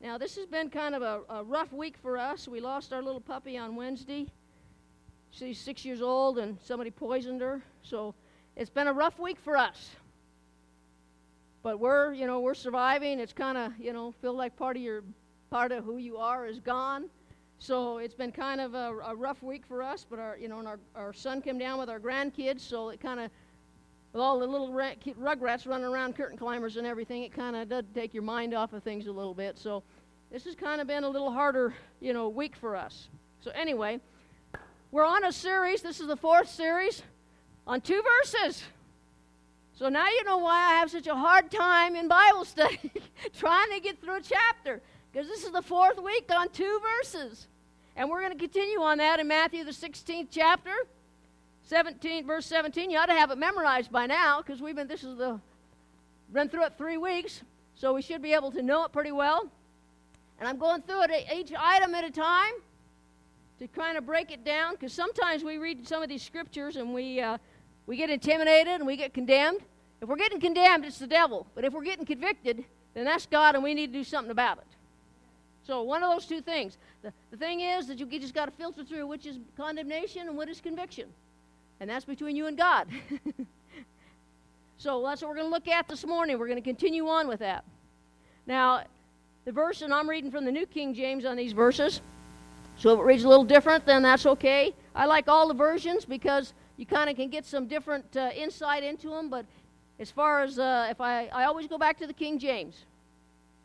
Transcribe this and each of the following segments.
Now, this has been kind of a, a, rough week for us. We lost our little puppy on Wednesday. She's six years old, and somebody poisoned her. So it's been a rough week for us. But we're, you know, we're surviving. It's kind of, you know, feel like part of your, part of who you are is gone. So it's been kind of a, a rough week for us. But our, you know, and our, our son came down with our grandkids, so it kind of with all the little rugrats running around, curtain climbers and everything, it kind of does take your mind off of things a little bit. So this has kind of been a little harder, you know, week for us. So anyway, we're on a series. This is the fourth series on two verses. So now you know why I have such a hard time in Bible study trying to get through a chapter because this is the fourth week on two verses. And we're going to continue on that in Matthew the 16th chapter. 17, verse 17. You ought to have it memorized by now because we've been, this is the, run through it three weeks. So we should be able to know it pretty well. And I'm going through it each item at a time to kind of break it down because sometimes we read some of these scriptures and we, uh, we get intimidated and we get condemned. If we're getting condemned, it's the devil. But if we're getting convicted, then that's God and we need to do something about it. So, one of those two things. The, the thing is that you just got to filter through which is condemnation and what is conviction. And that's between you and God. so that's what we're going to look at this morning. We're going to continue on with that. Now, the verse, and I'm reading from the New King James on these verses. So if it reads a little different, then that's okay. I like all the versions because you kind of can get some different uh, insight into them. But as far as uh, if I, I always go back to the King James.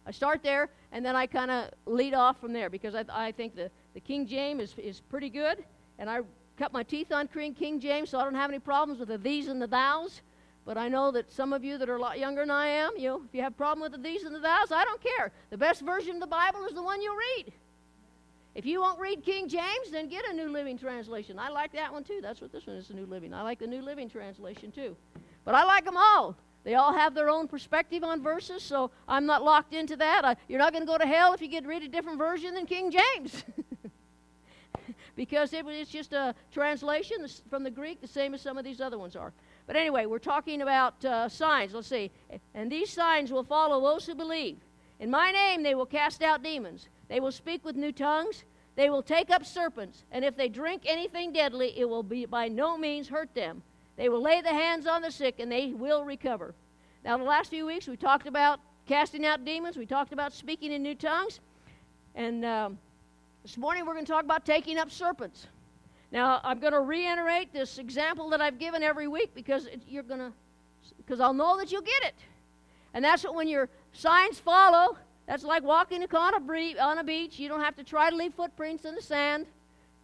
I start there and then I kind of lead off from there because I, I think the, the King James is, is pretty good. And I cut my teeth on King James, so I don't have any problems with the these and the thous. But I know that some of you that are a lot younger than I am, you know, if you have a problem with the these and the thous, I don't care. The best version of the Bible is the one you read. If you won't read King James, then get a New Living Translation. I like that one too. That's what this one is, the New Living. I like the New Living Translation too. But I like them all. They all have their own perspective on verses, so I'm not locked into that. I, you're not going to go to hell if you get read a different version than King James. because it, it's just a translation from the Greek, the same as some of these other ones are. But anyway, we're talking about uh, signs. Let's see. And these signs will follow those who believe. In my name they will cast out demons. They will speak with new tongues. They will take up serpents. And if they drink anything deadly, it will be by no means hurt them. They will lay the hands on the sick and they will recover. Now, the last few weeks we talked about casting out demons. We talked about speaking in new tongues. And um, this morning we're going to talk about taking up serpents. Now, I'm going to reiterate this example that I've given every week because it, you're going to, because I'll know that you'll get it. And that's what when your signs follow, that's like walking on a, on a beach. You don't have to try to leave footprints in the sand.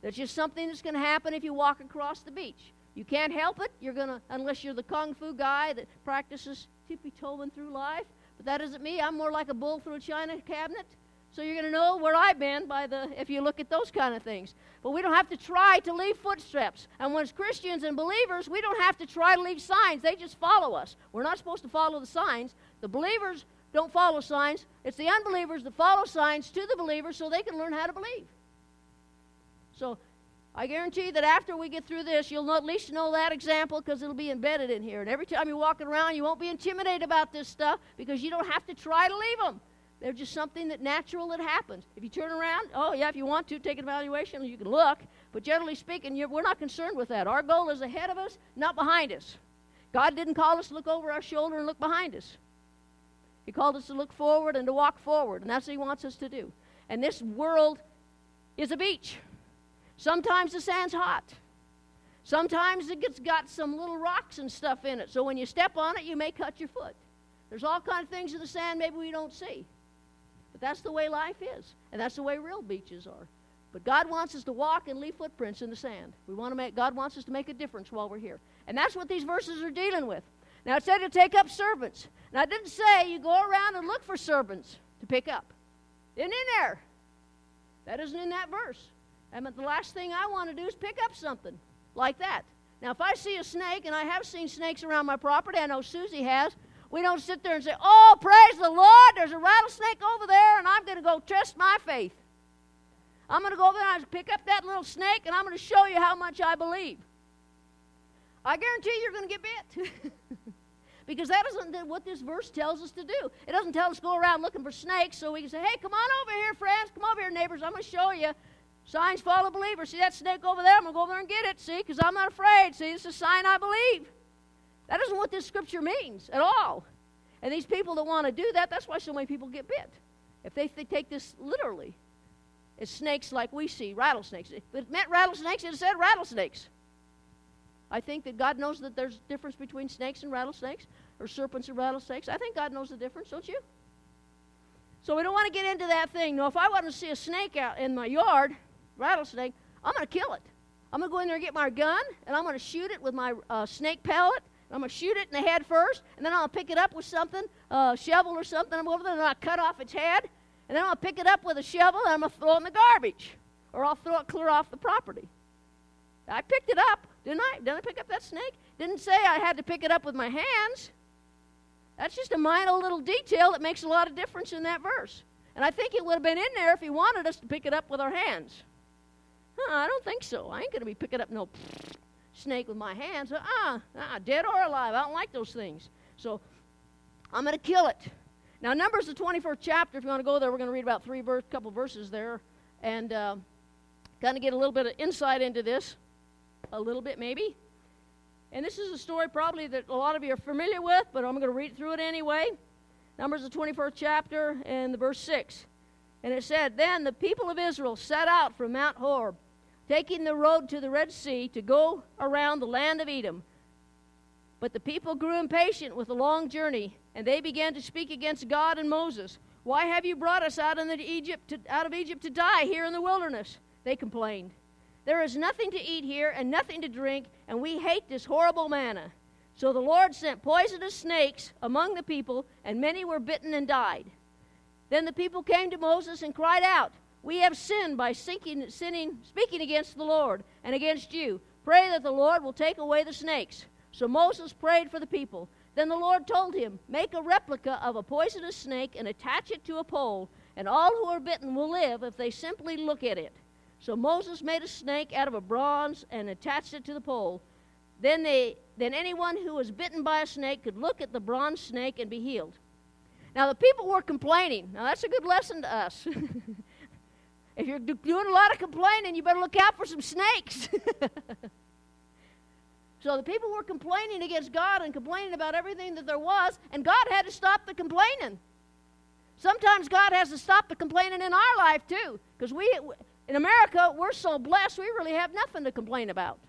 That's just something that's going to happen if you walk across the beach. You can't help it. You're going to, unless you're the kung fu guy that practices tippy toeing through life. But that isn't me. I'm more like a bull through a china cabinet. So you're going to know where I've been by the if you look at those kind of things. But we don't have to try to leave footsteps. And when Christians and believers, we don't have to try to leave signs. They just follow us. We're not supposed to follow the signs. The believers don't follow signs. It's the unbelievers that follow signs to the believers so they can learn how to believe. So I guarantee that after we get through this, you'll at least know that example because it'll be embedded in here. And every time you're walking around, you won't be intimidated about this stuff because you don't have to try to leave them. They're just something that natural that happens. If you turn around, oh yeah, if you want to take an evaluation, you can look. But generally speaking, we're not concerned with that. Our goal is ahead of us, not behind us. God didn't call us to look over our shoulder and look behind us. He called us to look forward and to walk forward, and that's what He wants us to do. And this world is a beach. Sometimes the sand's hot. Sometimes it gets got some little rocks and stuff in it. So when you step on it, you may cut your foot. There's all kinds of things in the sand maybe we don't see. But that's the way life is, and that's the way real beaches are. But God wants us to walk and leave footprints in the sand. We want to make God wants us to make a difference while we're here. And that's what these verses are dealing with. Now it said to take up serpents. Now it didn't say you go around and look for serpents to pick up. Isn't in there. That isn't in that verse. And the last thing I want to do is pick up something like that. Now, if I see a snake, and I have seen snakes around my property, I know Susie has, we don't sit there and say, Oh, praise the Lord, there's a rattlesnake over there, and I'm going to go test my faith. I'm going to go over there and pick up that little snake, and I'm going to show you how much I believe. I guarantee you're going to get bit. because that isn't what this verse tells us to do. It doesn't tell us to go around looking for snakes so we can say, hey, come on over here, friends. Come over here, neighbors. I'm going to show you. Signs follow believers. See that snake over there? I'm going to go over there and get it. See, because I'm not afraid. See, it's a sign I believe. That isn't what this scripture means at all. And these people that want to do that, that's why so many people get bit. If they, they take this literally, it's snakes like we see, rattlesnakes. If it meant rattlesnakes, it said rattlesnakes. I think that God knows that there's a difference between snakes and rattlesnakes, or serpents and rattlesnakes. I think God knows the difference, don't you? So we don't want to get into that thing. No, if I want to see a snake out in my yard, rattlesnake, I'm going to kill it. I'm going to go in there and get my gun, and I'm going to shoot it with my uh, snake pellet. I'm going to shoot it in the head first, and then I'll pick it up with something, a uh, shovel or something. I'm over there, and I'll cut off its head, and then I'll pick it up with a shovel, and I'm going to throw it in the garbage, or I'll throw it clear off the property. I picked it up, didn't I? Didn't I pick up that snake? Didn't say I had to pick it up with my hands. That's just a minor little detail that makes a lot of difference in that verse. And I think it would have been in there if he wanted us to pick it up with our hands. Huh, I don't think so. I ain't going to be picking up no snake with my hands. Uh-uh, uh-uh, dead or alive. I don't like those things. So I'm going to kill it. Now, Numbers, the 21st chapter, if you want to go there, we're going to read about three verse, couple verses there and uh, kind of get a little bit of insight into this a little bit maybe. And this is a story probably that a lot of you are familiar with, but I'm going to read through it anyway. Numbers, the 21st chapter, and the verse 6. And it said, Then the people of Israel set out from Mount Horeb, taking the road to the Red Sea to go around the land of Edom. But the people grew impatient with the long journey, and they began to speak against God and Moses. Why have you brought us out, Egypt to, out of Egypt to die here in the wilderness? They complained. There is nothing to eat here and nothing to drink, and we hate this horrible manna. So the Lord sent poisonous snakes among the people, and many were bitten and died. Then the people came to Moses and cried out, We have sinned by sinking, sinning, speaking against the Lord and against you. Pray that the Lord will take away the snakes. So Moses prayed for the people. Then the Lord told him, Make a replica of a poisonous snake and attach it to a pole, and all who are bitten will live if they simply look at it. So Moses made a snake out of a bronze and attached it to the pole. Then, they, then anyone who was bitten by a snake could look at the bronze snake and be healed. Now, the people were complaining. Now, that's a good lesson to us. if you're doing a lot of complaining, you better look out for some snakes. so the people were complaining against God and complaining about everything that there was, and God had to stop the complaining. Sometimes God has to stop the complaining in our life, too, because we in America, we're so blessed, we really have nothing to complain about.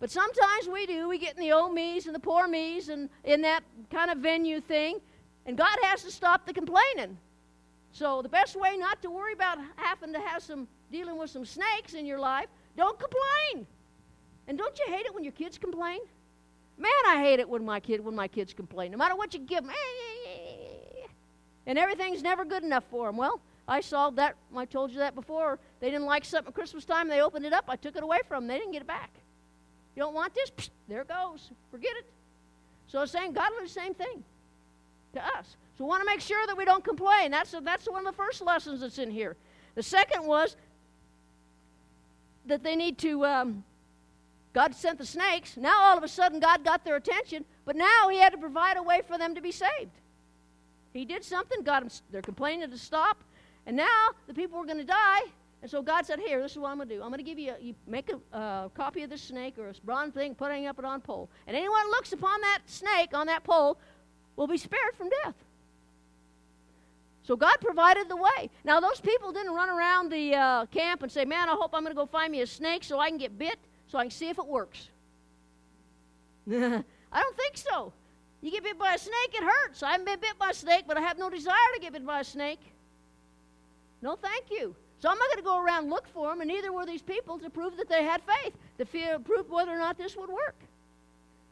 But sometimes we do. We get in the old me's and the poor me's and in that kind of venue thing. And God has to stop the complaining. So the best way not to worry about having to have some dealing with some snakes in your life, don't complain. And don't you hate it when your kids complain? Man, I hate it when my kid when my kids complain. No matter what you give them, and everything's never good enough for them. Well, I solved that. I told you that before. They didn't like something at Christmas time. They opened it up. I took it away from them. They didn't get it back. You don't want this? Psst, there it goes. Forget it. So I'm saying God will do the same thing to us. So we want to make sure that we don't complain. That's, a, that's one of the first lessons that's in here. The second was that they need to, um, God sent the snakes. Now all of a sudden God got their attention, but now He had to provide a way for them to be saved. He did something, got them, they're complaining to stop. And now the people were going to die. And so God said, Here, this is what I'm going to do. I'm going to give you, a, you make a uh, copy of this snake or a bronze thing, putting up it on pole. And anyone looks upon that snake on that pole will be spared from death. So God provided the way. Now, those people didn't run around the uh, camp and say, Man, I hope I'm going to go find me a snake so I can get bit, so I can see if it works. I don't think so. You get bit by a snake, it hurts. I haven't been bit by a snake, but I have no desire to get bit by a snake. No, thank you. So I'm not going to go around look for them, and neither were these people to prove that they had faith, to prove whether or not this would work.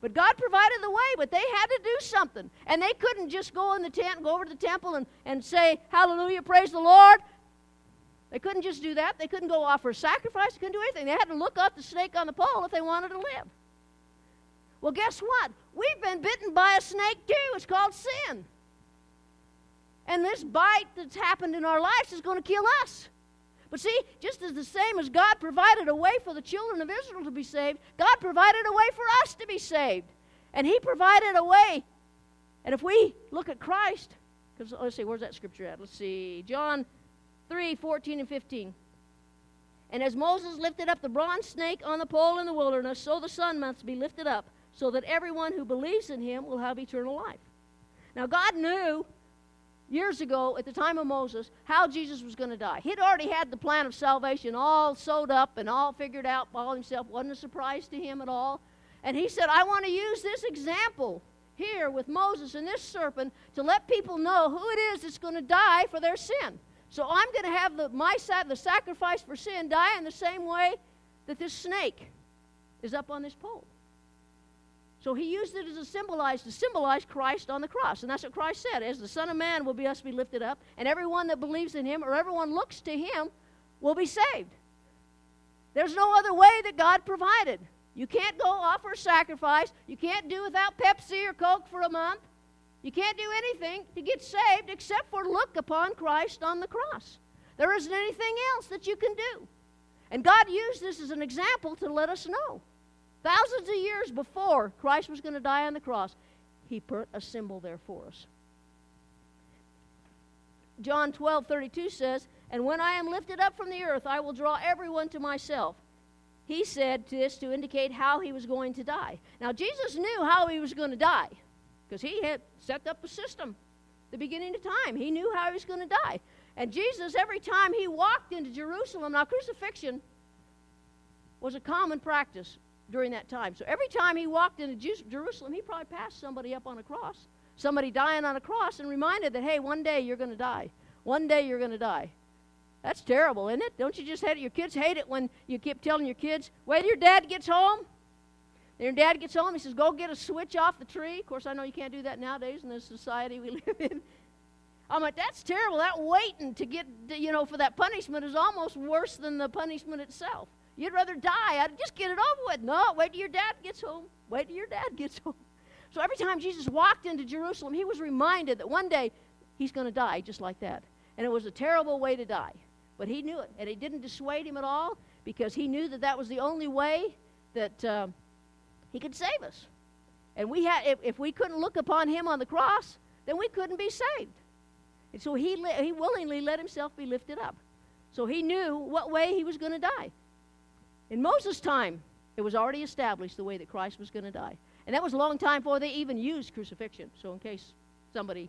But God provided the way, but they had to do something. And they couldn't just go in the tent and go over to the temple and, and say, Hallelujah, praise the Lord. They couldn't just do that. They couldn't go offer a sacrifice. They couldn't do anything. They had to look up the snake on the pole if they wanted to live. Well, guess what? We've been bitten by a snake too. It's called sin. And this bite that's happened in our lives is going to kill us. But see, just as the same as God provided a way for the children of Israel to be saved, God provided a way for us to be saved. And He provided a way And if we look at Christ, because oh, let's see, where's that scripture at? Let's see, John 3 14 and 15. And as Moses lifted up the bronze snake on the pole in the wilderness, so the Son must be lifted up, so that everyone who believes in him will have eternal life. Now, God knew years ago, at the time of Moses, how Jesus was going to die. He'd already had the plan of salvation all sewed up and all figured out by himself. Wasn't a surprise to him at all. And he said, I want to use this example here with Moses and this serpent to let people know who it is that's going to die for their sin. So I'm going to have the, my the sacrifice for sin die in the same way that this snake is up on this pole. So he used it as a symbolize to symbolize Christ on the cross. And that's what Christ said. As the Son of Man will be us be lifted up, and everyone that believes in him or everyone looks to him will be saved. There's no other way that God provided. You can't go offer a sacrifice. You can't do without Pepsi or Coke for a month. You can't do anything to get saved except for look upon Christ on the cross. There isn't anything else that you can do. And God used this as an example to let us know. Thousands of years before Christ was going to die on the cross, He put a symbol there for us. John 12 32 says, And when I am lifted up from the earth, I will draw everyone to myself. He said this to indicate how he was going to die. Now, Jesus knew how he was going to die because he had set up a system the beginning of time. He knew how he was going to die. And Jesus, every time he walked into Jerusalem, now crucifixion was a common practice during that time. So every time he walked into Jerusalem, he probably passed somebody up on a cross, somebody dying on a cross, and reminded that, hey, one day you're going to die. One day you're going to die. That's terrible, isn't it? Don't you just hate it? Your kids hate it when you keep telling your kids, wait your dad gets home. Your dad gets home, he says, go get a switch off the tree. Of course, I know you can't do that nowadays in the society we live in. I'm like, that's terrible. That waiting to get, you know, for that punishment is almost worse than the punishment itself. You'd rather die. I'd just get it over with. No, wait till your dad gets home. Wait till your dad gets home. So every time Jesus walked into Jerusalem, he was reminded that one day he's going to die just like that. And it was a terrible way to die. But he knew it. And it didn't dissuade him at all because he knew that that was the only way that uh, he could save us. And we had, if, if, we couldn't look upon him on the cross, then we couldn't be saved. And so he, he willingly let himself be lifted up. So he knew what way he was going to die. In Moses' time, it was already established the way that Christ was going to die. And that was a long time before they even used crucifixion. So, in case somebody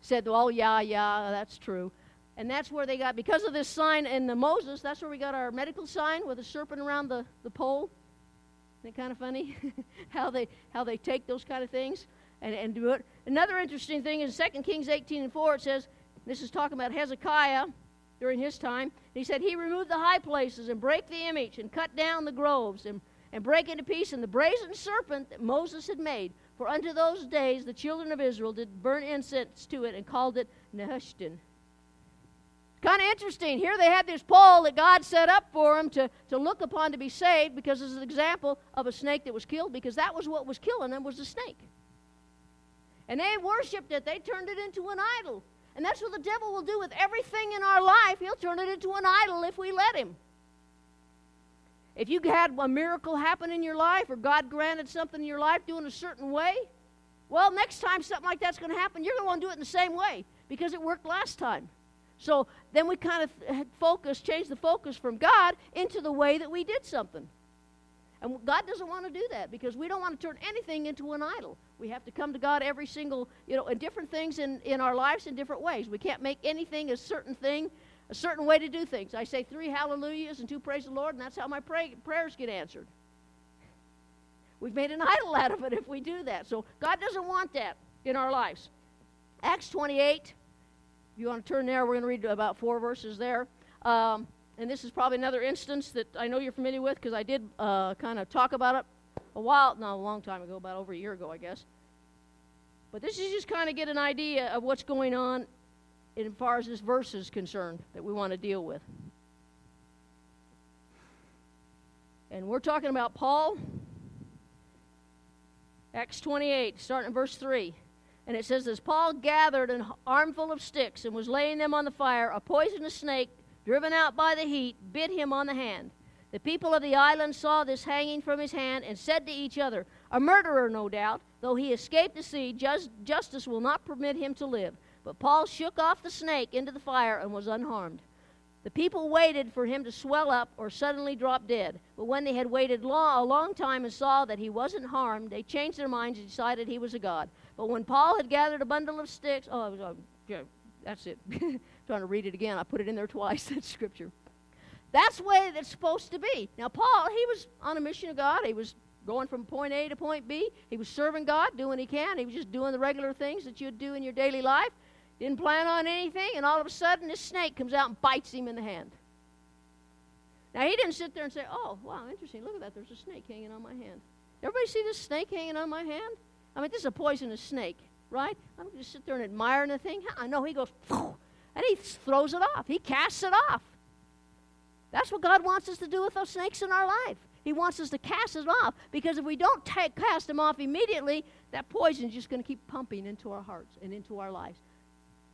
said, oh, yeah, yeah, that's true. And that's where they got, because of this sign in the Moses, that's where we got our medical sign with a serpent around the, the pole. Isn't it kind of funny how, they, how they take those kind of things and, and do it? Another interesting thing is 2 Kings 18 and 4, it says, this is talking about Hezekiah during his time. He said, He removed the high places and break the image and cut down the groves and, and break into pieces the brazen serpent that Moses had made. For unto those days the children of Israel did burn incense to it and called it Nehushtan. Kind of interesting. Here they had this pole that God set up for them to, to look upon to be saved because it's an example of a snake that was killed because that was what was killing them was the snake. And they worshipped it. They turned it into an idol. And that's what the devil will do with everything in our life. He'll turn it into an idol if we let him. If you had a miracle happen in your life or God granted something in your life doing a certain way, well, next time something like that's going to happen, you're going to want to do it in the same way because it worked last time. So then we kind of focus, change the focus from God into the way that we did something. And God doesn't want to do that because we don't want to turn anything into an idol. We have to come to God every single, you know, in different things in, in our lives in different ways. We can't make anything a certain thing, a certain way to do things. I say three hallelujahs and two praise the Lord, and that's how my pray, prayers get answered. We've made an idol out of it if we do that. So God doesn't want that in our lives. Acts 28, if you want to turn there, we're going to read about four verses there. Um, and this is probably another instance that I know you're familiar with because I did uh, kind of talk about it a while, no, a long time ago, about over a year ago, I guess. But this is just kind of get an idea of what's going on as far as this verse is concerned that we want to deal with. And we're talking about Paul, Acts 28, starting in verse 3. And it says, As Paul gathered an armful of sticks and was laying them on the fire, a poisonous snake driven out by the heat, bit him on the hand. The people of the island saw this hanging from his hand and said to each other, A murderer, no doubt. Though he escaped the sea, just, justice will not permit him to live. But Paul shook off the snake into the fire and was unharmed. The people waited for him to swell up or suddenly drop dead. But when they had waited long, a long time and saw that he wasn't harmed, they changed their minds and decided he was a god. But when Paul had gathered a bundle of sticks, oh, was, uh, yeah, that's it. Trying to read it again. I put it in there twice, that scripture. That's the way it's supposed to be. Now, Paul, he was on a mission of God. He was going from point A to point B. He was serving God, doing what he can. He was just doing the regular things that you'd do in your daily life. Didn't plan on anything, and all of a sudden, this snake comes out and bites him in the hand. Now, he didn't sit there and say, Oh, wow, interesting. Look at that. There's a snake hanging on my hand. Everybody see this snake hanging on my hand? I mean, this is a poisonous snake, right? I don't just sit there and admire the thing. I know he goes, and he throws it off. He casts it off. That's what God wants us to do with those snakes in our life. He wants us to cast them off because if we don't cast them off immediately, that poison is just going to keep pumping into our hearts and into our lives.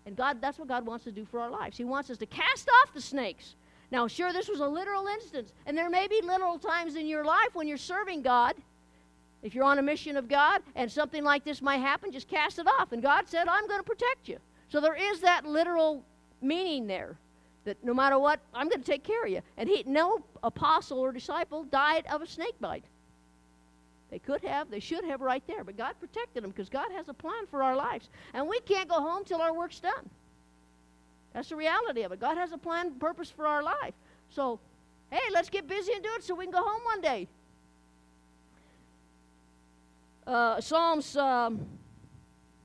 And God, that's what God wants to do for our lives. He wants us to cast off the snakes. Now, sure, this was a literal instance, and there may be literal times in your life when you're serving God. If you're on a mission of God and something like this might happen, just cast it off. And God said, I'm going to protect you. So there is that literal meaning there that no matter what, I'm going to take care of you. And he, no apostle or disciple died of a snake bite. They could have, they should have right there, but God protected them because God has a plan for our lives. And we can't go home till our work's done. That's the reality of it. God has a plan, purpose for our life. So, hey, let's get busy and do it so we can go home one day. Uh, Psalms um,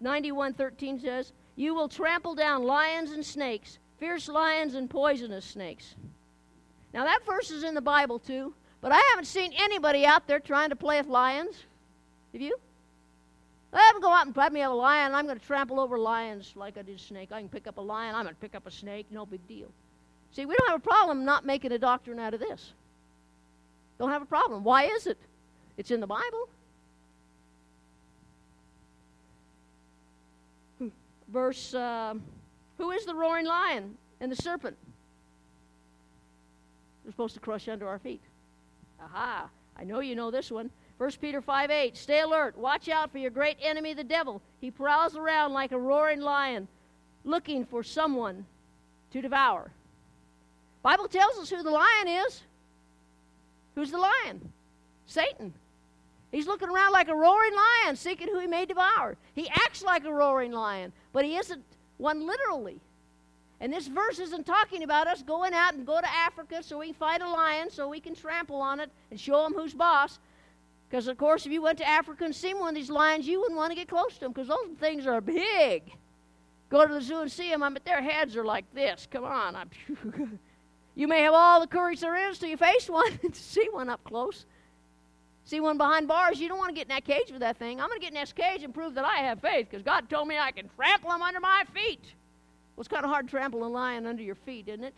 91:13 says, "You will trample down lions and snakes, fierce lions and poisonous snakes. Now, that verse is in the Bible too, but I haven't seen anybody out there trying to play with lions. Have you? I haven't go out and grab me a lion. I'm going to trample over lions like I did snake. I can pick up a lion. I'm going to pick up a snake. No big deal. See, we don't have a problem not making a doctrine out of this. Don't have a problem. Why is it? It's in the Bible. Verse. Uh, who is the roaring lion and the serpent? They're supposed to crush under our feet. Aha, I know you know this one. 1 Peter 5 8. Stay alert. Watch out for your great enemy, the devil. He prowls around like a roaring lion, looking for someone to devour. Bible tells us who the lion is. Who's the lion? Satan. He's looking around like a roaring lion, seeking who he may devour. He acts like a roaring lion, but he isn't one literally. And this verse isn't talking about us going out and go to Africa so we can fight a lion, so we can trample on it and show them who's boss. Because, of course, if you went to Africa and seen one of these lions, you wouldn't want to get close to them because those things are big. Go to the zoo and see them. I mean, their heads are like this. Come on. you may have all the courage there is till you face one and see one up close. See one behind bars, you don't want to get in that cage with that thing. I'm going to get in this cage and prove that I have faith because God told me I can trample them under my feet. Well, it's kind of hard to trample a lion under your feet, isn't it?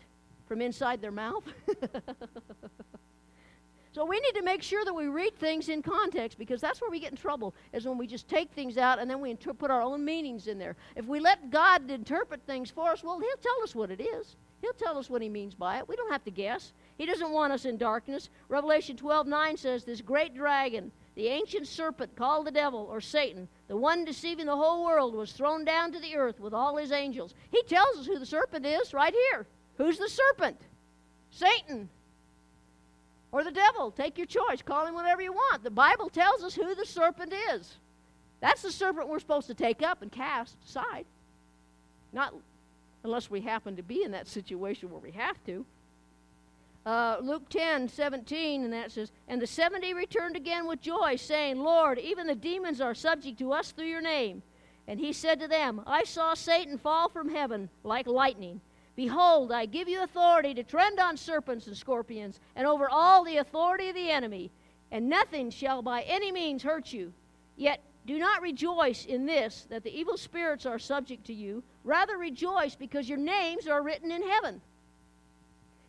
From inside their mouth. so we need to make sure that we read things in context because that's where we get in trouble, is when we just take things out and then we inter- put our own meanings in there. If we let God interpret things for us, well, He'll tell us what it is. He'll tell us what He means by it. We don't have to guess. He doesn't want us in darkness. Revelation 12 9 says, This great dragon, the ancient serpent called the devil or Satan, the one deceiving the whole world, was thrown down to the earth with all his angels. He tells us who the serpent is right here. Who's the serpent? Satan. Or the devil. Take your choice. Call him whatever you want. The Bible tells us who the serpent is. That's the serpent we're supposed to take up and cast aside. Not unless we happen to be in that situation where we have to. Uh, Luke 10, 17, and that says, And the 70 returned again with joy, saying, Lord, even the demons are subject to us through your name. And he said to them, I saw Satan fall from heaven like lightning. Behold, I give you authority to tread on serpents and scorpions, and over all the authority of the enemy, and nothing shall by any means hurt you. Yet do not rejoice in this, that the evil spirits are subject to you. Rather rejoice because your names are written in heaven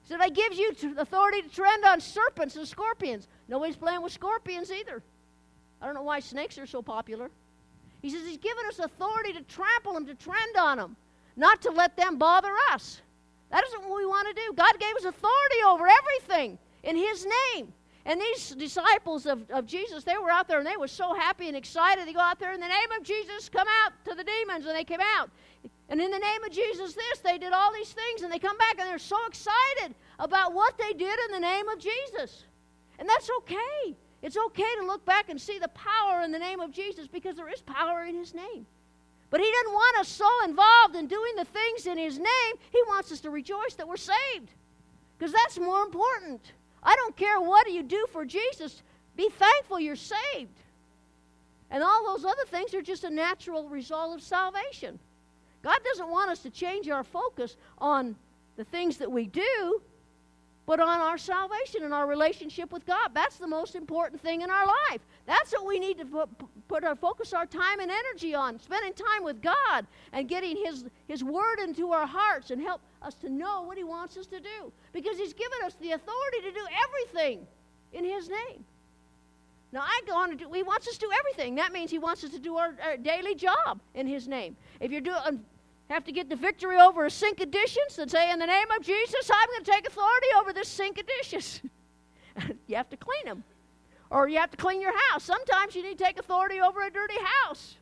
said, I give you authority to tread on serpents and scorpions. Nobody's playing with scorpions either. I don't know why snakes are so popular. He says he's given us authority to trample them, to trend on them, not to let them bother us. That isn't what we want to do. God gave us authority over everything. in His name. And these disciples of, of Jesus, they were out there and they were so happy and excited. They go out there in the name of Jesus, come out to the demons, and they came out. And in the name of Jesus, this, they did all these things, and they come back and they're so excited about what they did in the name of Jesus. And that's okay. It's okay to look back and see the power in the name of Jesus because there is power in His name. But He doesn't want us so involved in doing the things in His name, He wants us to rejoice that we're saved. Because that's more important. I don't care what you do for Jesus, be thankful you're saved. And all those other things are just a natural result of salvation. God doesn't want us to change our focus on the things that we do but on our salvation and our relationship with God. That's the most important thing in our life. That's what we need to put, our focus our time and energy on, spending time with God and getting his his word into our hearts and help us to know what he wants us to do because he's given us the authority to do everything in his name. Now I go on to do. He wants us to do everything. That means he wants us to do our, our daily job in His name. If you're doing have to get the victory over a sink of dishes and say, In the name of Jesus, I'm going to take authority over this sink of dishes. you have to clean them. Or you have to clean your house. Sometimes you need to take authority over a dirty house.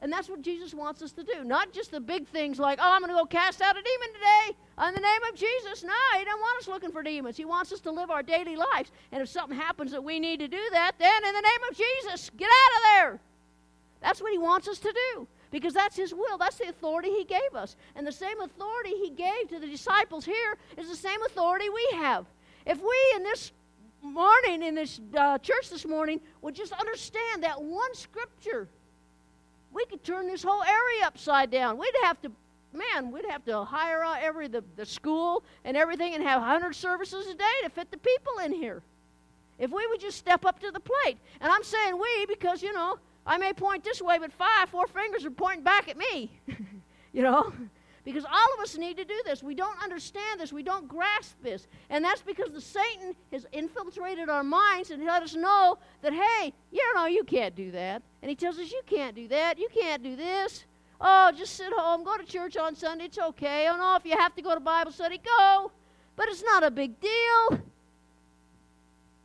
And that's what Jesus wants us to do. Not just the big things like, oh, I'm going to go cast out a demon today in the name of Jesus. No, He doesn't want us looking for demons. He wants us to live our daily lives. And if something happens that we need to do that, then in the name of Jesus, get out of there. That's what He wants us to do because that's His will. That's the authority He gave us. And the same authority He gave to the disciples here is the same authority we have. If we in this morning, in this uh, church this morning, would just understand that one scripture, we could turn this whole area upside down. We'd have to man, we'd have to hire out every the, the school and everything and have 100 services a day to fit the people in here. If we would just step up to the plate. And I'm saying we because, you know, I may point this way, but five, four fingers are pointing back at me. you know? Because all of us need to do this. We don't understand this. We don't grasp this. And that's because the Satan has infiltrated our minds and let us know that, hey, you know, you can't do that. And he tells us, you can't do that. You can't do this. Oh, just sit home. Go to church on Sunday. It's okay. Oh, no, if you have to go to Bible study, go. But it's not a big deal.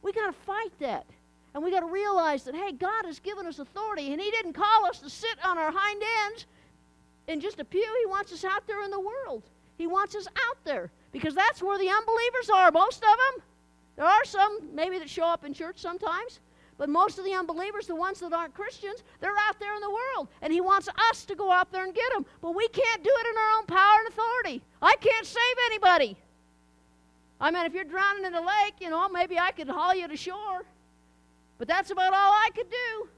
We got to fight that. And we got to realize that, hey, God has given us authority, and He didn't call us to sit on our hind ends in just a pew. He wants us out there in the world. He wants us out there because that's where the unbelievers are, most of them. There are some maybe that show up in church sometimes, but most of the unbelievers, the ones that aren't Christians, they're out there in the world. And He wants us to go out there and get them. But we can't do it in our own power and authority. I can't save anybody. I mean, if you're drowning in the lake, you know, maybe I could haul you to shore. But that's about all I could do.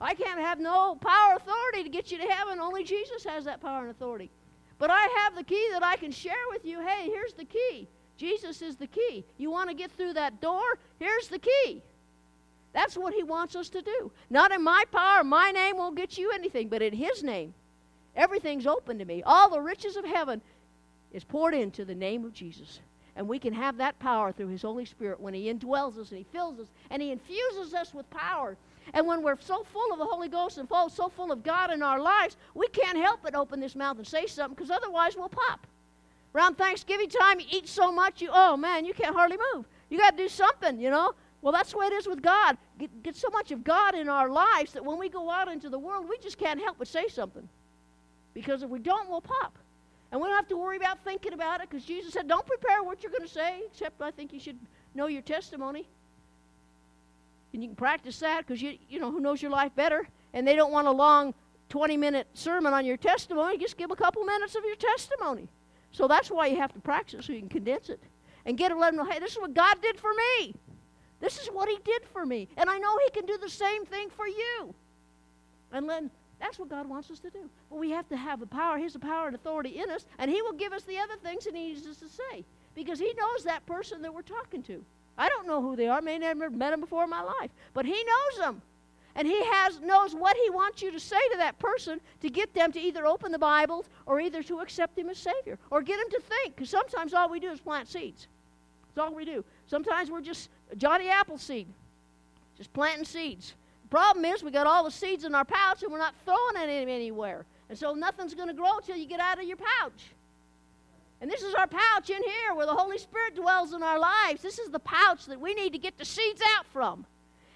I can't have no power authority to get you to heaven. Only Jesus has that power and authority. But I have the key that I can share with you. Hey, here's the key. Jesus is the key. You want to get through that door? Here's the key. That's what he wants us to do. Not in my power, my name won't get you anything, but in his name, everything's open to me. All the riches of heaven is poured into the name of Jesus. And we can have that power through His Holy Spirit when He indwells us and He fills us and He infuses us with power. And when we're so full of the Holy Ghost and full, so full of God in our lives, we can't help but open this mouth and say something because otherwise we'll pop. Around Thanksgiving time, you eat so much, you, oh man, you can't hardly move. You got to do something, you know? Well, that's the way it is with God. Get, get so much of God in our lives that when we go out into the world, we just can't help but say something. Because if we don't, we'll pop. And we don't have to worry about thinking about it because Jesus said, Don't prepare what you're going to say, except I think you should know your testimony. And you can practice that because you, you know, who knows your life better? And they don't want a long 20 minute sermon on your testimony. Just give a couple minutes of your testimony. So that's why you have to practice so you can condense it. And get to let them know, hey, this is what God did for me. This is what He did for me. And I know He can do the same thing for you. And then that's what God wants us to do. But we have to have the power. The power and authority in us, and He will give us the other things He needs us to say because He knows that person that we're talking to. I don't know who they are. I may never met them before in my life, but He knows them, and He has knows what He wants you to say to that person to get them to either open the Bible or either to accept Him as Savior or get them to think. Because sometimes all we do is plant seeds. That's all we do. Sometimes we're just Johnny Appleseed, just planting seeds The problem is we got all the seeds in our pouch and we're not throwing it anywhere. And so nothing's going to grow until you get out of your pouch. And this is our pouch in here where the Holy Spirit dwells in our lives. This is the pouch that we need to get the seeds out from.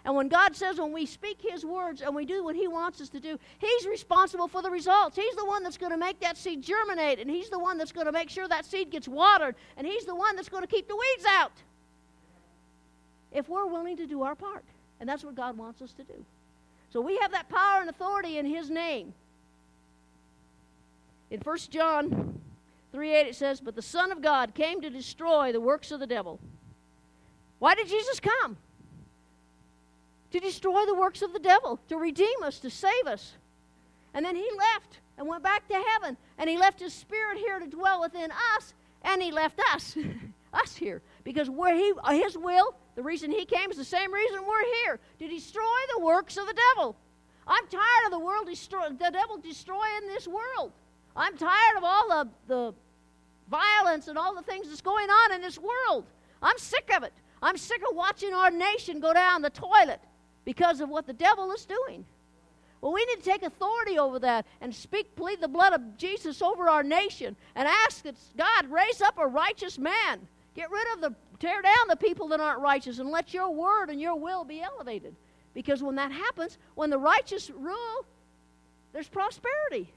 And when God says when we speak His words and we do what He wants us to do, He's responsible for the results. He's the one that's going to make that seed germinate, and He's the one that's going to make sure that seed gets watered, and He's the one that's going to keep the weeds out. If we're willing to do our part. And that's what God wants us to do. So we have that power and authority in His name. In 1 John 3 8, it says, But the Son of God came to destroy the works of the devil. Why did Jesus come? To destroy the works of the devil, to redeem us, to save us. And then he left and went back to heaven. And he left his spirit here to dwell within us. And he left us, us here. Because where he, uh, his will, the reason he came is the same reason we're here to destroy the works of the devil. I'm tired of the world destroy, the devil destroying this world. I'm tired of all the, the violence and all the things that's going on in this world. I'm sick of it. I'm sick of watching our nation go down the toilet because of what the devil is doing. Well, we need to take authority over that and speak, plead the blood of Jesus over our nation and ask that God raise up a righteous man. Get rid of the, tear down the people that aren't righteous and let your word and your will be elevated. Because when that happens, when the righteous rule, there's prosperity.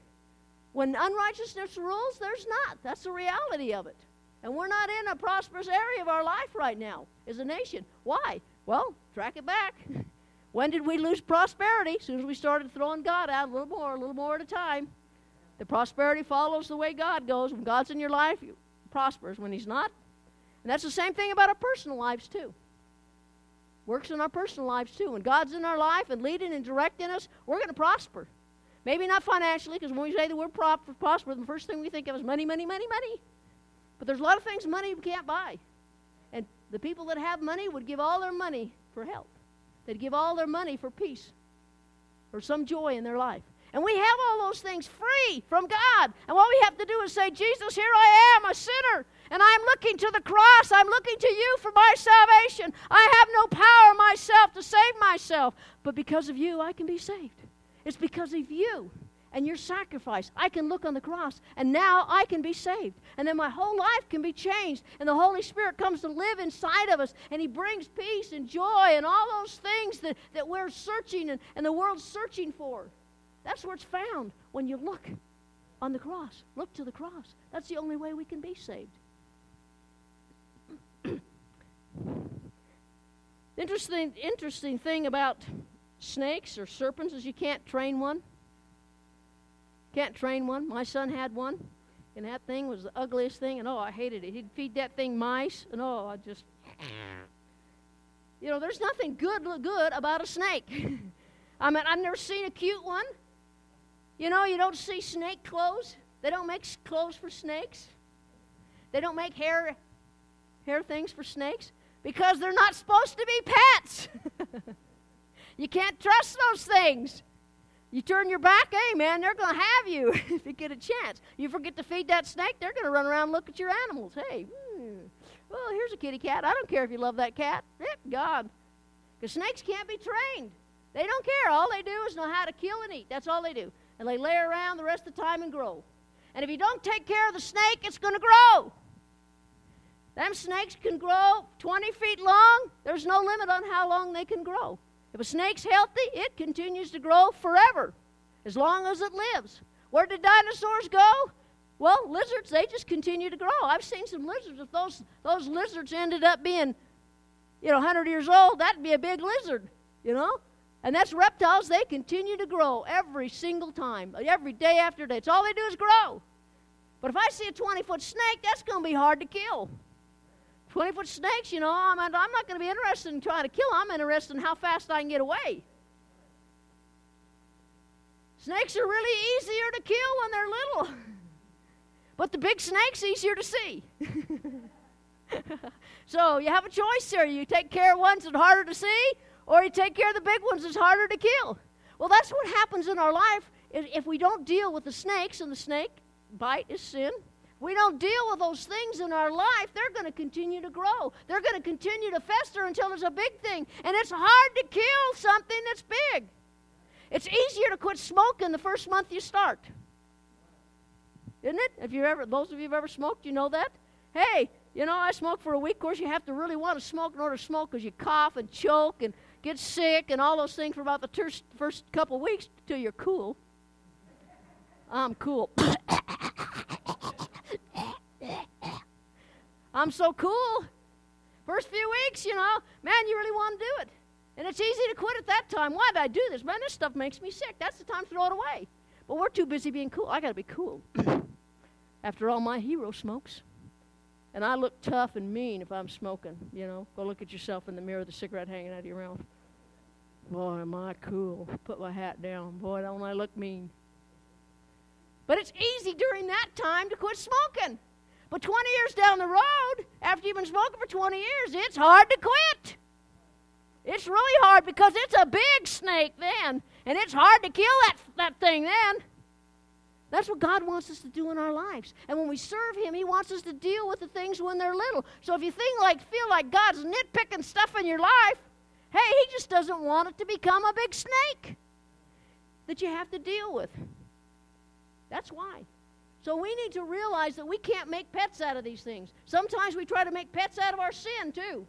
When unrighteousness rules, there's not. That's the reality of it. And we're not in a prosperous area of our life right now as a nation. Why? Well, track it back. when did we lose prosperity? As soon as we started throwing God out a little more, a little more at a time. The prosperity follows the way God goes. When God's in your life, you prospers. When He's not, and that's the same thing about our personal lives too. Works in our personal lives too. When God's in our life and leading and directing us, we're going to prosper. Maybe not financially, because when we say the word prosper, the first thing we think of is money, money, money, money. But there's a lot of things money can't buy. And the people that have money would give all their money for help. They'd give all their money for peace or some joy in their life. And we have all those things free from God. And what we have to do is say, Jesus, here I am, a sinner. And I'm looking to the cross. I'm looking to you for my salvation. I have no power myself to save myself. But because of you, I can be saved. It's because of you and your sacrifice. I can look on the cross and now I can be saved. And then my whole life can be changed. And the Holy Spirit comes to live inside of us and He brings peace and joy and all those things that, that we're searching and, and the world's searching for. That's where it's found when you look on the cross. Look to the cross. That's the only way we can be saved. interesting, interesting thing about snakes or serpents as you can't train one. Can't train one. My son had one, and that thing was the ugliest thing, and oh, I hated it. He'd feed that thing mice, and oh, I just. You know, there's nothing good good about a snake. I mean, I've never seen a cute one. You know, you don't see snake clothes. They don't make clothes for snakes. They don't make hair hair things for snakes because they're not supposed to be pets. You can't trust those things. You turn your back, hey man, they're going to have you if you get a chance. You forget to feed that snake, they're going to run around and look at your animals. Hey, hmm, well, here's a kitty cat. I don't care if you love that cat. Yep, God. Because snakes can't be trained. They don't care. All they do is know how to kill and eat. That's all they do. And they lay around the rest of the time and grow. And if you don't take care of the snake, it's going to grow. Them snakes can grow 20 feet long. There's no limit on how long they can grow. If a snake's healthy, it continues to grow forever, as long as it lives. Where did dinosaurs go? Well, lizards, they just continue to grow. I've seen some lizards. If those, those lizards ended up being, you know, 100 years old, that'd be a big lizard, you know? And that's reptiles. They continue to grow every single time, every day after day. It's all they do is grow. But if I see a 20 foot snake, that's going to be hard to kill. 20 foot snakes, you know, I'm, I'm not going to be interested in trying to kill them. I'm interested in how fast I can get away. Snakes are really easier to kill when they're little. But the big snake's easier to see. so you have a choice here. You take care of ones that are harder to see, or you take care of the big ones that's harder to kill. Well, that's what happens in our life if we don't deal with the snakes, and the snake bite is sin we don't deal with those things in our life, they're going to continue to grow. They're going to continue to fester until there's a big thing. And it's hard to kill something that's big. It's easier to quit smoking the first month you start. isn't it? If you ever, those of you who've ever smoked, you know that. Hey, you know, I smoked for a week. Of course, you have to really want to smoke in order to smoke because you cough and choke and get sick and all those things for about the ter- first couple of weeks till you're cool. I'm cool. I'm so cool. First few weeks, you know, man, you really want to do it. And it's easy to quit at that time. Why did I do this? Man, this stuff makes me sick. That's the time to throw it away. But we're too busy being cool. I got to be cool. After all, my hero smokes. And I look tough and mean if I'm smoking, you know. Go look at yourself in the mirror, with a cigarette hanging out of your mouth. Boy, am I cool. Put my hat down. Boy, don't I look mean. But it's easy during that time to quit smoking. But 20 years down the road, after you've been smoking for 20 years, it's hard to quit. It's really hard because it's a big snake then, and it's hard to kill that, that thing then. That's what God wants us to do in our lives. And when we serve Him, He wants us to deal with the things when they're little. So if you think like feel like God's nitpicking stuff in your life, hey, He just doesn't want it to become a big snake that you have to deal with. That's why. So we need to realize that we can't make pets out of these things. Sometimes we try to make pets out of our sin, too.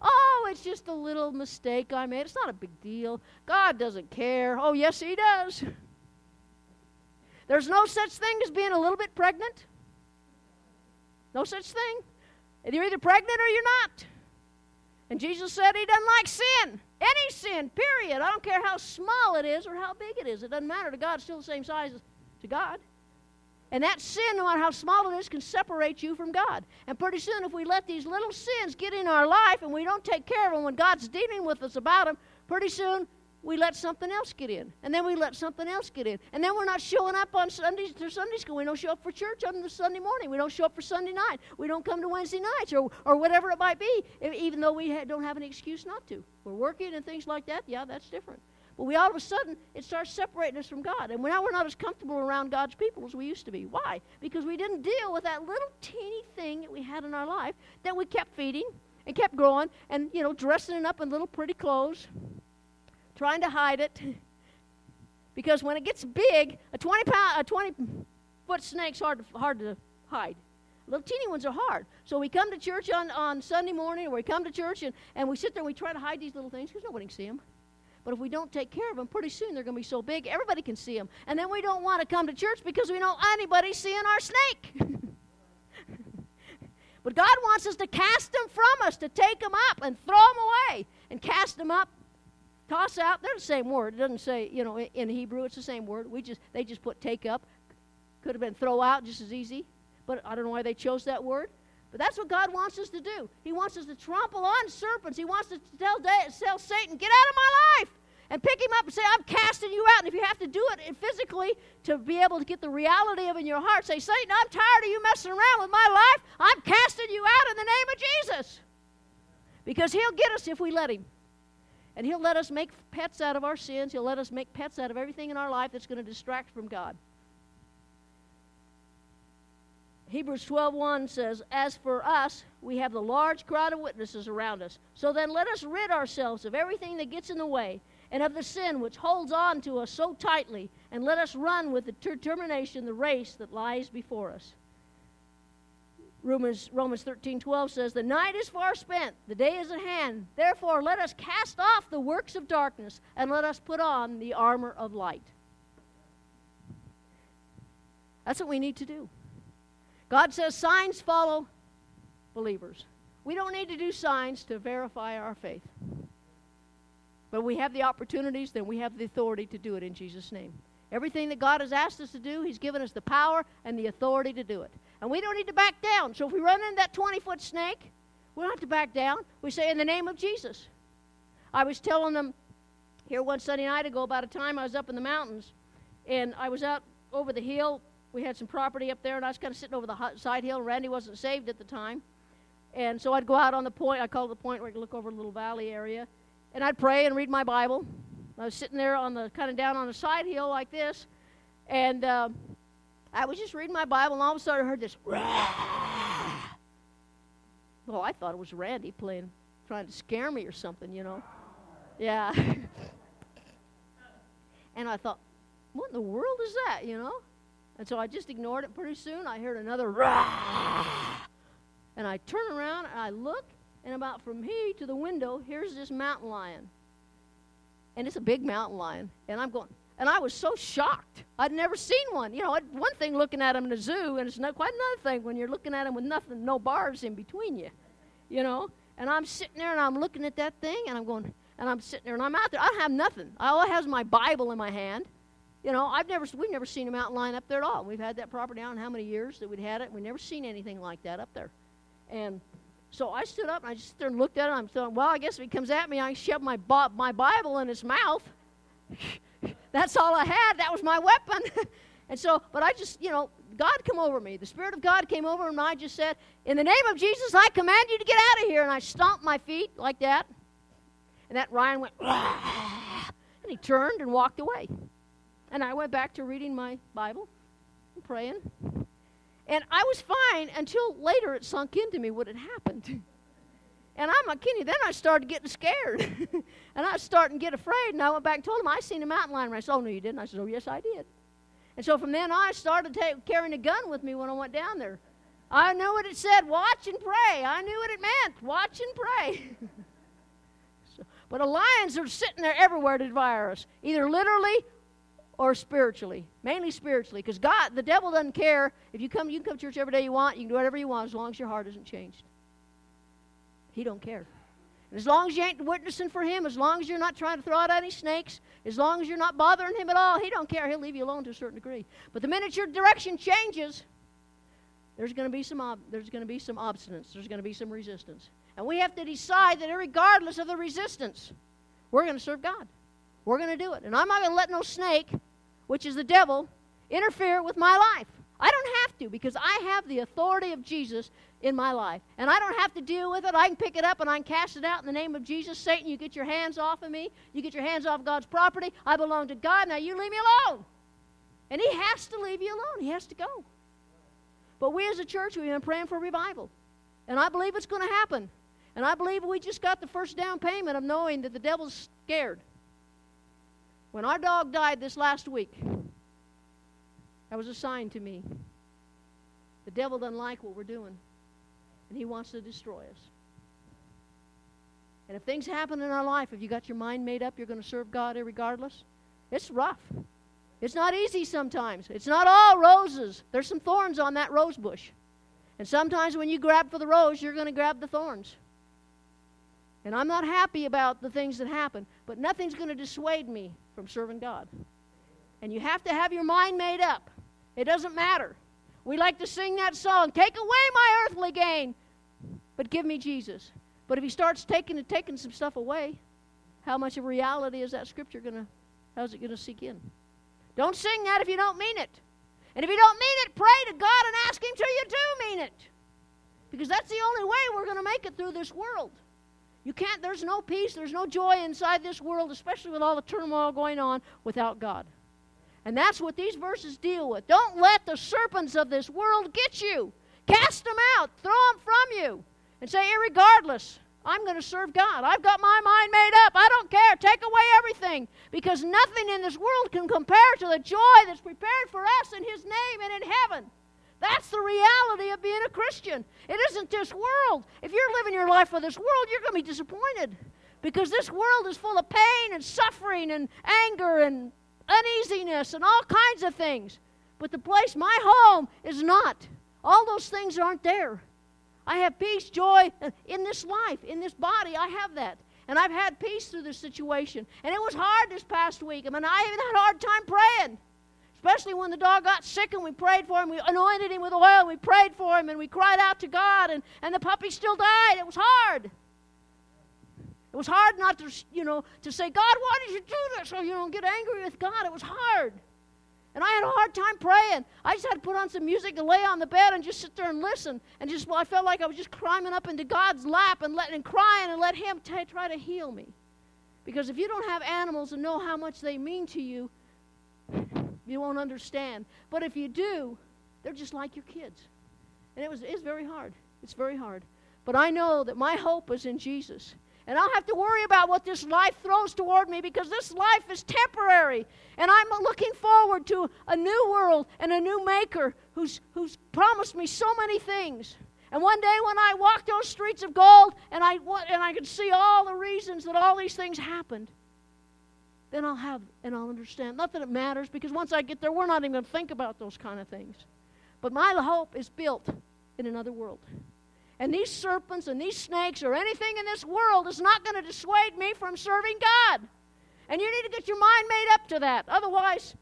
Oh, it's just a little mistake I made. It's not a big deal. God doesn't care. Oh, yes, He does. There's no such thing as being a little bit pregnant. No such thing. You're either pregnant or you're not. And Jesus said He doesn't like sin. Any sin, period. I don't care how small it is or how big it is. It doesn't matter to God. It's still the same size to God. And that sin, no matter how small it is, can separate you from God. And pretty soon, if we let these little sins get in our life and we don't take care of them when God's dealing with us about them, pretty soon we let something else get in. And then we let something else get in. And then we're not showing up on Sundays to Sunday school. We don't show up for church on the Sunday morning. We don't show up for Sunday night. We don't come to Wednesday nights or, or whatever it might be, even though we don't have an excuse not to. We're working and things like that. Yeah, that's different. But we all of a sudden, it starts separating us from God. And now we're not as comfortable around God's people as we used to be. Why? Because we didn't deal with that little teeny thing that we had in our life that we kept feeding and kept growing and, you know, dressing it up in little pretty clothes, trying to hide it. because when it gets big, a 20 pound, a 20 foot snake's hard to, hard to hide. Little teeny ones are hard. So we come to church on, on Sunday morning, or we come to church and, and we sit there and we try to hide these little things because nobody can see them. But if we don't take care of them, pretty soon they're going to be so big everybody can see them. And then we don't want to come to church because we know anybody's seeing our snake. but God wants us to cast them from us, to take them up and throw them away and cast them up, toss out. They're the same word. It doesn't say, you know, in Hebrew it's the same word. We just they just put take up. Could have been throw out just as easy. But I don't know why they chose that word. But that's what God wants us to do. He wants us to trample on serpents. He wants us to tell, tell Satan, get out of my life. And pick him up and say, I'm casting you out. And if you have to do it physically to be able to get the reality of it in your heart, say, Satan, I'm tired of you messing around with my life. I'm casting you out in the name of Jesus. Because he'll get us if we let him. And he'll let us make pets out of our sins. He'll let us make pets out of everything in our life that's going to distract from God. Hebrews 12:1 says, "As for us, we have the large crowd of witnesses around us. So then let us rid ourselves of everything that gets in the way and of the sin which holds on to us so tightly, and let us run with determination the race that lies before us." Romans, Romans 13 12 says, The night is far spent, the day is at hand. Therefore, let us cast off the works of darkness and let us put on the armor of light. That's what we need to do. God says signs follow believers. We don't need to do signs to verify our faith. But we have the opportunities, then we have the authority to do it in Jesus' name. Everything that God has asked us to do, He's given us the power and the authority to do it. And we don't need to back down. So if we run into that 20 foot snake, we don't have to back down. We say, in the name of Jesus. I was telling them here one Sunday night ago about a time I was up in the mountains, and I was out over the hill we had some property up there, and I was kind of sitting over the side hill. Randy wasn't saved at the time. And so I'd go out on the point, I call it the point where I could look over a little valley area, and I'd pray and read my Bible. I was sitting there on the kind of down on the side hill like this, and uh, I was just reading my Bible, and all of a sudden I heard this. Rah! Well, I thought it was Randy playing, trying to scare me or something, you know. Yeah. and I thought, what in the world is that, you know? And so I just ignored it. Pretty soon I heard another rah. And I turn around and I look, and about from me to the window, here's this mountain lion. And it's a big mountain lion. And I'm going, and I was so shocked. I'd never seen one. You know, one thing looking at them in a zoo, and it's not quite another thing when you're looking at them with nothing, no bars in between you. You know? And I'm sitting there and I'm looking at that thing, and I'm going, and I'm sitting there and I'm out there. I don't have nothing. All I have is my Bible in my hand. You know, I've never, we've never seen a mountain lion up there at all. We've had that property down how many years that we'd had it. We've never seen anything like that up there. And so I stood up and I just stood and looked at it. I'm saying, well, I guess if he comes at me, I shove my, my Bible in his mouth. That's all I had. That was my weapon. and so, but I just, you know, God come over me. The Spirit of God came over and I just said, In the name of Jesus, I command you to get out of here. And I stomped my feet like that. And that Ryan went, and he turned and walked away. And I went back to reading my Bible and praying. And I was fine until later it sunk into me what had happened. And I'm a Kenny. Then I started getting scared. and I was starting to get afraid. And I went back and told him, I seen a mountain lion. And I said, Oh, no, you didn't. I said, Oh, yes, I did. And so from then on, I started take, carrying a gun with me when I went down there. I knew what it said watch and pray. I knew what it meant watch and pray. so, but the lions are sitting there everywhere to devour us, either literally or spiritually, mainly spiritually, because God, the devil doesn't care if you come. You can come to church every day you want. You can do whatever you want as long as your heart isn't changed. He don't care. And as long as you ain't witnessing for him, as long as you're not trying to throw out any snakes, as long as you're not bothering him at all, he don't care. He'll leave you alone to a certain degree. But the minute your direction changes, there's going to be some ob- there's going to be some obstinance. There's going to be some resistance. And we have to decide that regardless of the resistance, we're going to serve God. We're going to do it. And I'm not going to let no snake, which is the devil, interfere with my life. I don't have to because I have the authority of Jesus in my life. And I don't have to deal with it. I can pick it up and I can cast it out in the name of Jesus. Satan, you get your hands off of me. You get your hands off God's property. I belong to God. Now you leave me alone. And He has to leave you alone. He has to go. But we as a church, we've been praying for revival. And I believe it's going to happen. And I believe we just got the first down payment of knowing that the devil's scared. When our dog died this last week, that was a sign to me. The devil doesn't like what we're doing, and he wants to destroy us. And if things happen in our life, if you got your mind made up, you're going to serve God regardless, it's rough. It's not easy sometimes. It's not all roses. There's some thorns on that rose bush. And sometimes when you grab for the rose, you're going to grab the thorns. And I'm not happy about the things that happen, but nothing's going to dissuade me from serving God. And you have to have your mind made up. It doesn't matter. We like to sing that song, Take away my earthly gain, but give me Jesus. But if he starts taking and taking some stuff away, how much of reality is that scripture gonna how's it gonna sink in? Don't sing that if you don't mean it. And if you don't mean it, pray to God and ask him till you do mean it. Because that's the only way we're to make it through this world. You can't, there's no peace, there's no joy inside this world, especially with all the turmoil going on, without God. And that's what these verses deal with. Don't let the serpents of this world get you. Cast them out, throw them from you, and say, regardless, I'm going to serve God. I've got my mind made up. I don't care. Take away everything. Because nothing in this world can compare to the joy that's prepared for us in His name and in heaven. That's the reality of being a Christian. It isn't this world. If you're living your life for this world, you're going to be disappointed. Because this world is full of pain and suffering and anger and uneasiness and all kinds of things. But the place, my home, is not. All those things aren't there. I have peace, joy uh, in this life, in this body. I have that. And I've had peace through this situation. And it was hard this past week. I mean, I even had a hard time praying. Especially when the dog got sick and we prayed for him. We anointed him with oil we prayed for him and we cried out to God and, and the puppy still died. It was hard. It was hard not to, you know, to say, God, why did you do this? Or, you know, get angry with God. It was hard. And I had a hard time praying. I just had to put on some music and lay on the bed and just sit there and listen. And just, well, I felt like I was just climbing up into God's lap and letting and crying and let Him t- try to heal me. Because if you don't have animals and know how much they mean to you, you won't understand. But if you do, they're just like your kids. And it was it's very hard. It's very hard. But I know that my hope is in Jesus. And I'll have to worry about what this life throws toward me because this life is temporary. And I'm looking forward to a new world and a new maker who's, who's promised me so many things. And one day when I walk those streets of gold and I, and I can see all the reasons that all these things happened, then I'll have and I'll understand. Not that it matters because once I get there, we're not even going to think about those kind of things. But my hope is built in another world. And these serpents and these snakes or anything in this world is not going to dissuade me from serving God. And you need to get your mind made up to that. Otherwise,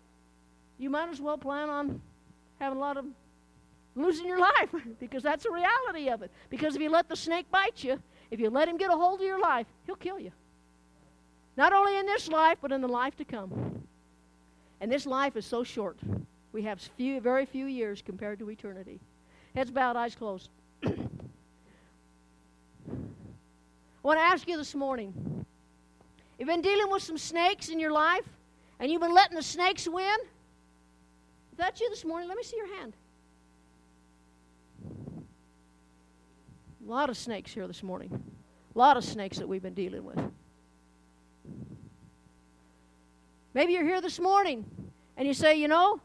you might as well plan on having a lot of losing your life because that's the reality of it. Because if you let the snake bite you, if you let him get a hold of your life, he'll kill you. Not only in this life, but in the life to come. And this life is so short. We have few, very few years compared to eternity. Heads bowed, eyes closed. I want to ask you this morning you've been dealing with some snakes in your life, and you've been letting the snakes win? If that's you this morning, let me see your hand. A lot of snakes here this morning. A lot of snakes that we've been dealing with. Maybe you're here this morning and you say, you know,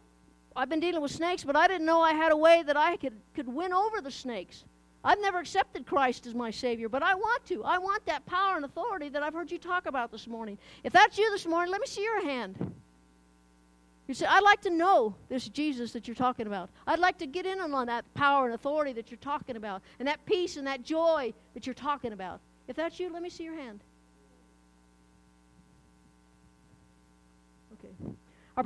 I've been dealing with snakes, but I didn't know I had a way that I could, could win over the snakes. I've never accepted Christ as my Savior, but I want to. I want that power and authority that I've heard you talk about this morning. If that's you this morning, let me see your hand. You say, I'd like to know this Jesus that you're talking about. I'd like to get in on that power and authority that you're talking about, and that peace and that joy that you're talking about. If that's you, let me see your hand. Okay.